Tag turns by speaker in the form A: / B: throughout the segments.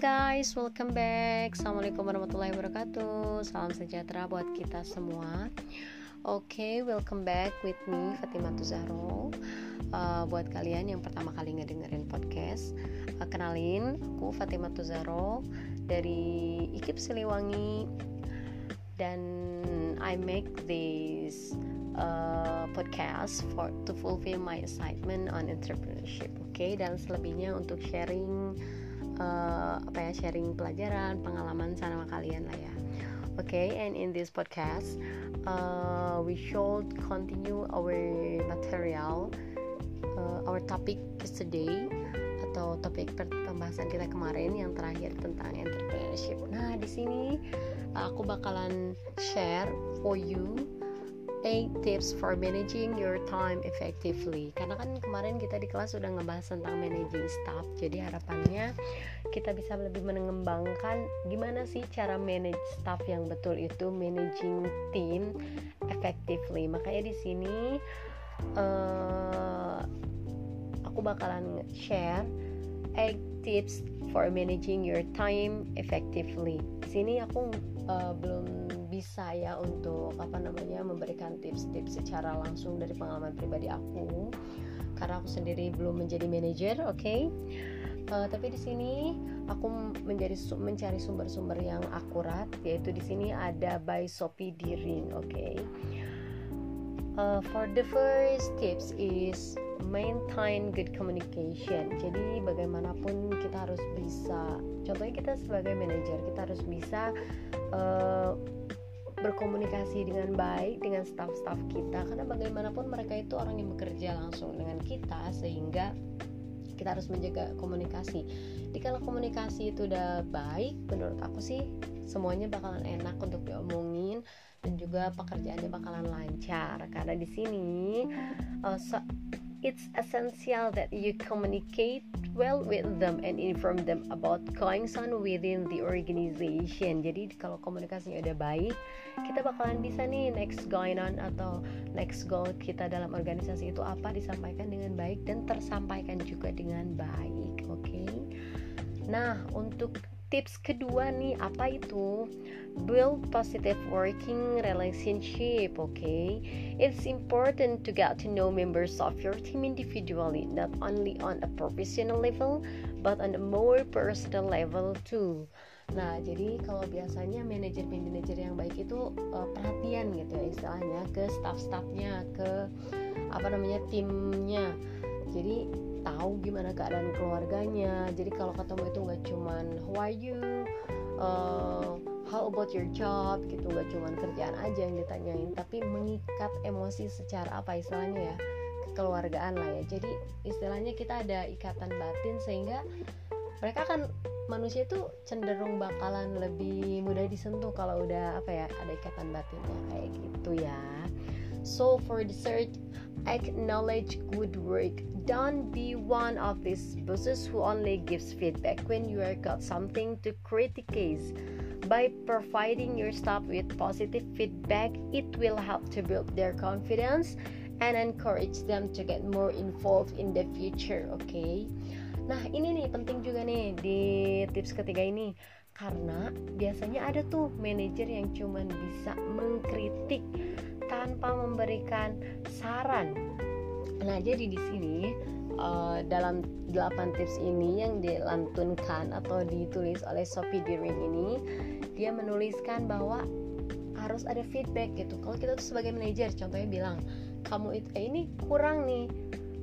A: guys, welcome back. Assalamualaikum warahmatullahi wabarakatuh. Salam sejahtera buat kita semua. Oke, okay, welcome back with me Fatimah Tuzaro. Uh, buat kalian yang pertama kali ngedengerin podcast, uh, kenalin aku Fatimah Tuzaro dari Ikip Siliwangi dan I make this uh, podcast for to fulfill my excitement on entrepreneurship. Oke, okay? dan selebihnya untuk sharing uh, apa ya sharing pelajaran pengalaman sama kalian lah ya oke okay, and in this podcast uh, we should continue our material uh, our topic today atau topik pembahasan kita kemarin yang terakhir tentang entrepreneurship. Nah, di sini aku bakalan share for you 8 tips for managing your time effectively. Karena kan kemarin kita di kelas sudah ngebahas tentang managing staff. Jadi harapannya kita bisa lebih mengembangkan gimana sih cara manage staff yang betul itu managing team effectively. Makanya di sini uh, aku bakalan share 8 tips for managing your time effectively di sini aku uh, belum bisa ya untuk apa namanya memberikan tips-tips secara langsung dari pengalaman pribadi aku karena aku sendiri belum menjadi manajer, oke? Okay? Uh, tapi di sini aku menjadi mencari sumber-sumber yang akurat, yaitu di sini ada by Sophie Dirin, oke? Okay? Uh, for the first tips is maintain good communication. Jadi bagaimanapun kita harus bisa, contohnya kita sebagai manajer kita harus bisa uh, berkomunikasi dengan baik dengan staff-staff kita karena bagaimanapun mereka itu orang yang bekerja langsung dengan kita sehingga kita harus menjaga komunikasi. Jadi kalau komunikasi itu udah baik, menurut aku sih semuanya bakalan enak untuk diomongin dan juga pekerjaannya bakalan lancar karena di sini uh, so, it's essential that you communicate well with them and inform them about goings on within the organization. Jadi kalau komunikasinya udah baik, kita bakalan bisa nih next going on atau next goal kita dalam organisasi itu apa disampaikan dengan baik dan tersampaikan juga dengan baik. Oke. Okay? Nah, untuk tips kedua nih apa itu? Build positive working relationship okay it's important to get to know members of your team individually not only on a professional level but on a more personal level too. Nah, jadi kalau biasanya manajer manajer yang baik itu uh, perhatian gitu ya istilahnya ke staff-staffnya, ke apa namanya timnya. Jadi tahu gimana keadaan keluarganya. Jadi kalau ketemu itu nggak cuman how are you? Uh, how about your job? gitu. Nggak cuman kerjaan aja yang ditanyain tapi mengikat emosi secara apa istilahnya ya kekeluargaan lah ya. Jadi istilahnya kita ada ikatan batin sehingga mereka kan manusia itu cenderung bakalan lebih mudah disentuh kalau udah apa ya ada ikatan batinnya kayak gitu ya. So for dessert acknowledge good work. Don't be one of these bosses who only gives feedback when you are got something to criticize by providing your staff with positive feedback it will help to build their confidence and encourage them to get more involved in the future okay? nah ini nih penting juga nih di tips ketiga ini karena biasanya ada tuh manajer yang cuman bisa mengkritik tanpa memberikan saran. Nah, jadi di sini uh, dalam 8 tips ini yang dilantunkan atau ditulis oleh Sophie Deering ini, dia menuliskan bahwa harus ada feedback gitu. Kalau kita tuh sebagai manajer, contohnya bilang, kamu itu eh, ini kurang nih.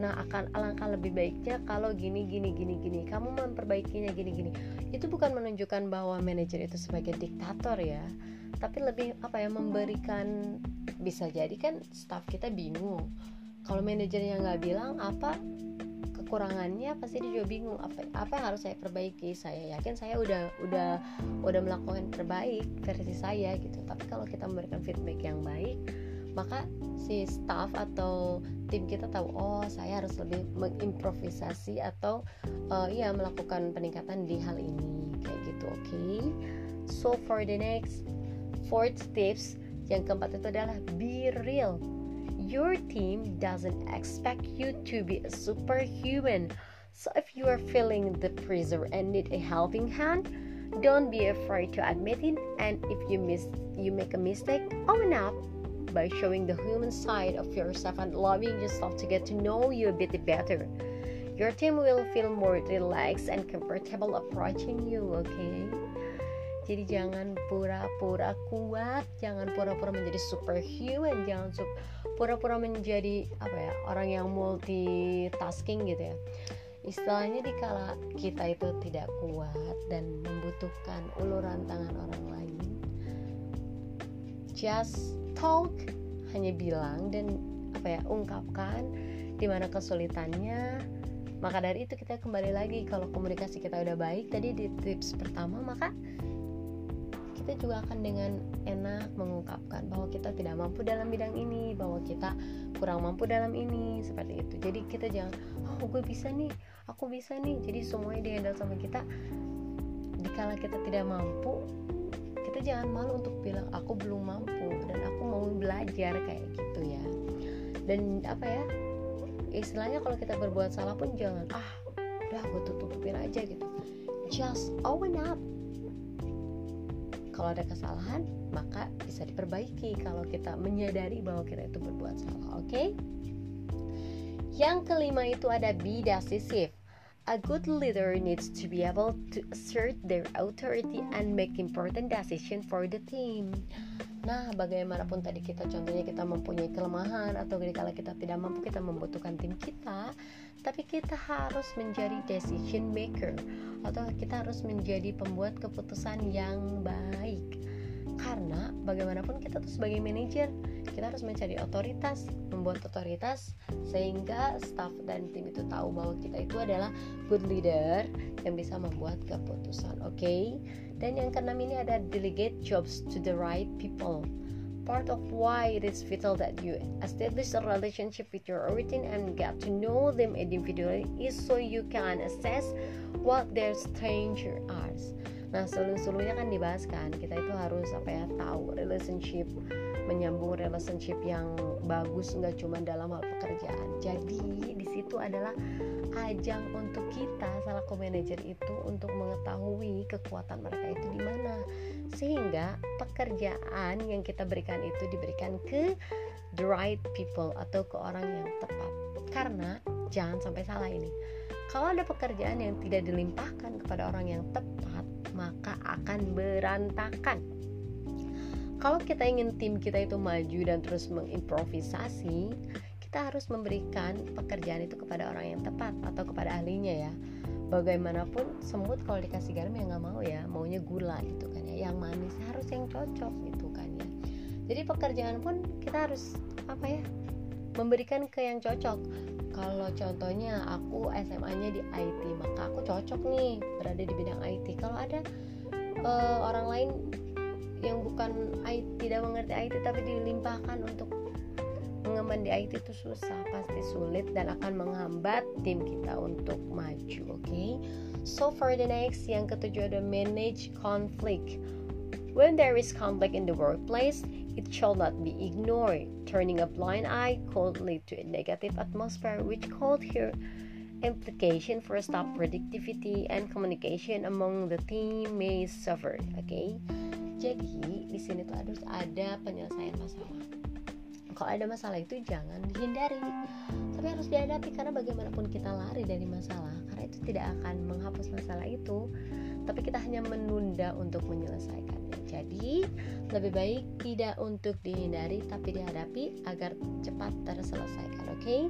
A: Nah, akan alangkah lebih baiknya kalau gini gini gini gini. Kamu memperbaikinya gini gini. Itu bukan menunjukkan bahwa manajer itu sebagai diktator ya, tapi lebih apa ya memberikan bisa jadi kan staff kita bingung kalau manajernya nggak bilang apa kekurangannya pasti dia juga bingung apa apa yang harus saya perbaiki saya yakin saya udah udah udah melakukan terbaik versi saya gitu tapi kalau kita memberikan feedback yang baik maka si staff atau tim kita tahu oh saya harus lebih mengimprovisasi atau uh, ya melakukan peningkatan di hal ini kayak gitu oke okay? so for the next fourth tips Yang keempat itu adalah be real. Your team doesn't expect you to be a superhuman. So if you are feeling the pressure and need a helping hand, don't be afraid to admit it and if you miss you make a mistake, own up by showing the human side of yourself and loving yourself to get to know you a bit better. Your team will feel more relaxed and comfortable approaching you, okay? Jadi jangan pura-pura kuat, jangan pura-pura menjadi superhuman, jangan pura-pura menjadi apa ya orang yang multitasking gitu ya. Istilahnya dikala kita itu tidak kuat dan membutuhkan uluran tangan orang lain, just talk, hanya bilang dan apa ya ungkapkan di mana kesulitannya. Maka dari itu kita kembali lagi kalau komunikasi kita udah baik tadi di tips pertama maka kita juga akan dengan enak mengungkapkan bahwa kita tidak mampu dalam bidang ini, bahwa kita kurang mampu dalam ini, seperti itu. Jadi kita jangan, oh gue bisa nih, aku bisa nih. Jadi semuanya dihandle sama kita. Dikala kita tidak mampu, kita jangan malu untuk bilang aku belum mampu dan aku mau belajar kayak gitu ya. Dan apa ya? Istilahnya kalau kita berbuat salah pun jangan ah udah gue tutupin aja gitu. Just own up kalau ada kesalahan maka bisa diperbaiki kalau kita menyadari bahwa kita itu berbuat salah oke okay? yang kelima itu ada be decisive A good leader needs to be able to assert their authority and make important decision for the team. Nah, bagaimanapun tadi kita contohnya kita mempunyai kelemahan atau kalau kita tidak mampu kita membutuhkan tim kita, tapi kita harus menjadi decision maker atau kita harus menjadi pembuat keputusan yang baik karena bagaimanapun kita tuh sebagai manajer kita harus mencari otoritas membuat otoritas sehingga staff dan tim itu tahu bahwa kita itu adalah good leader yang bisa membuat keputusan oke okay? dan yang keenam ini ada delegate jobs to the right people part of why it is vital that you establish a relationship with your routine and get to know them individually is so you can assess what their strengths are. Nah, selu-selunya kan dibahas kan, kita itu harus apa ya tahu relationship menyambung relationship yang bagus nggak cuma dalam hal pekerjaan. Jadi di situ adalah ajang untuk kita selaku manajer itu untuk mengetahui kekuatan mereka itu di mana. Sehingga pekerjaan yang kita berikan itu diberikan ke the right people atau ke orang yang tepat. Karena jangan sampai salah ini. Kalau ada pekerjaan yang tidak dilimpahkan kepada orang yang tepat maka akan berantakan kalau kita ingin tim kita itu maju dan terus mengimprovisasi kita harus memberikan pekerjaan itu kepada orang yang tepat atau kepada ahlinya ya. Bagaimanapun semut kalau dikasih garam ya nggak mau ya maunya gula gitu kan ya. Yang manis harus yang cocok gitu kan ya. Jadi pekerjaan pun kita harus apa ya memberikan ke yang cocok. Kalau contohnya aku SMA-nya di IT maka aku cocok nih berada di bidang IT kalau ada uh, orang lain yang bukan IT tidak mengerti IT tapi dilimpahkan untuk mengemban di IT itu susah pasti sulit dan akan menghambat tim kita untuk maju oke okay? so for the next yang ketujuh ada manage conflict when there is conflict in the workplace it shall not be ignored turning a blind eye could lead to a negative atmosphere which could here implication for staff productivity and communication among the team may suffer okay? Jadi di sini tuh harus ada penyelesaian masalah. Kalau ada masalah itu jangan dihindari tapi harus dihadapi karena bagaimanapun kita lari dari masalah karena itu tidak akan menghapus masalah itu tapi kita hanya menunda untuk menyelesaikannya. Jadi lebih baik tidak untuk dihindari tapi dihadapi agar cepat terselesaikan oke? Okay?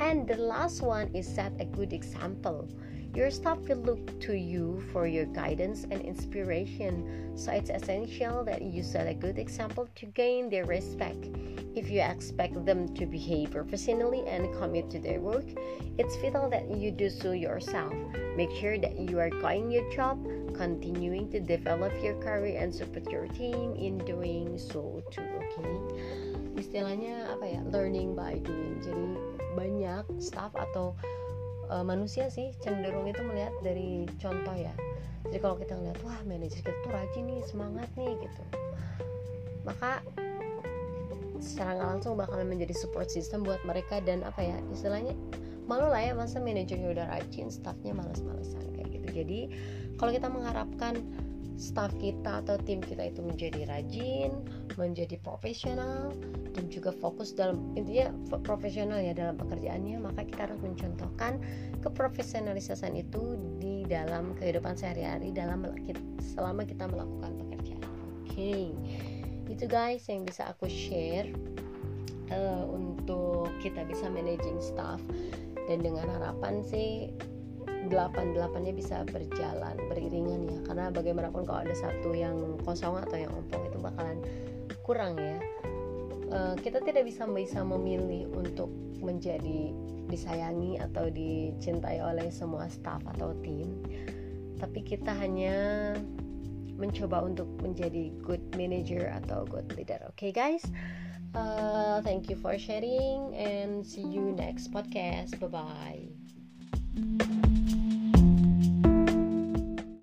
A: and the last one is set a good example Your staff will look to you for your guidance and inspiration, so it's essential that you set a good example to gain their respect. If you expect them to behave professionally and commit to their work, it's vital that you do so yourself. Make sure that you are doing your job, continuing to develop your career and support your team in doing so too, okay? Istilahnya apa ya? Learning by doing. Jadi banyak staff atau uh, manusia sih cenderung itu melihat dari contoh ya. Jadi kalau kita ngeliat wah manajer kita tuh rajin nih semangat nih gitu. Maka secara nggak langsung bakalan menjadi support system buat mereka dan apa ya istilahnya malu lah ya masa manajernya udah rajin staffnya males-malesan kayak gitu. Jadi kalau kita mengharapkan staff kita atau tim kita itu menjadi rajin, menjadi profesional dan juga fokus dalam intinya profesional ya dalam pekerjaannya, maka kita harus mencontohkan keprofesionalisasan itu di dalam kehidupan sehari-hari dalam selama kita melakukan pekerjaan. Oke. Okay. Itu guys yang bisa aku share uh, untuk kita bisa managing staff dan dengan harapan sih delapan delapannya bisa berjalan beriringan ya. Karena bagaimanapun kalau ada satu yang kosong atau yang ompong itu bakalan kurang ya. Uh, kita tidak bisa bisa memilih untuk menjadi disayangi atau dicintai oleh semua staff atau tim. Tapi kita hanya mencoba untuk menjadi good manager atau good leader. Oke okay, guys? Uh, thank you for sharing and see you next podcast. Bye bye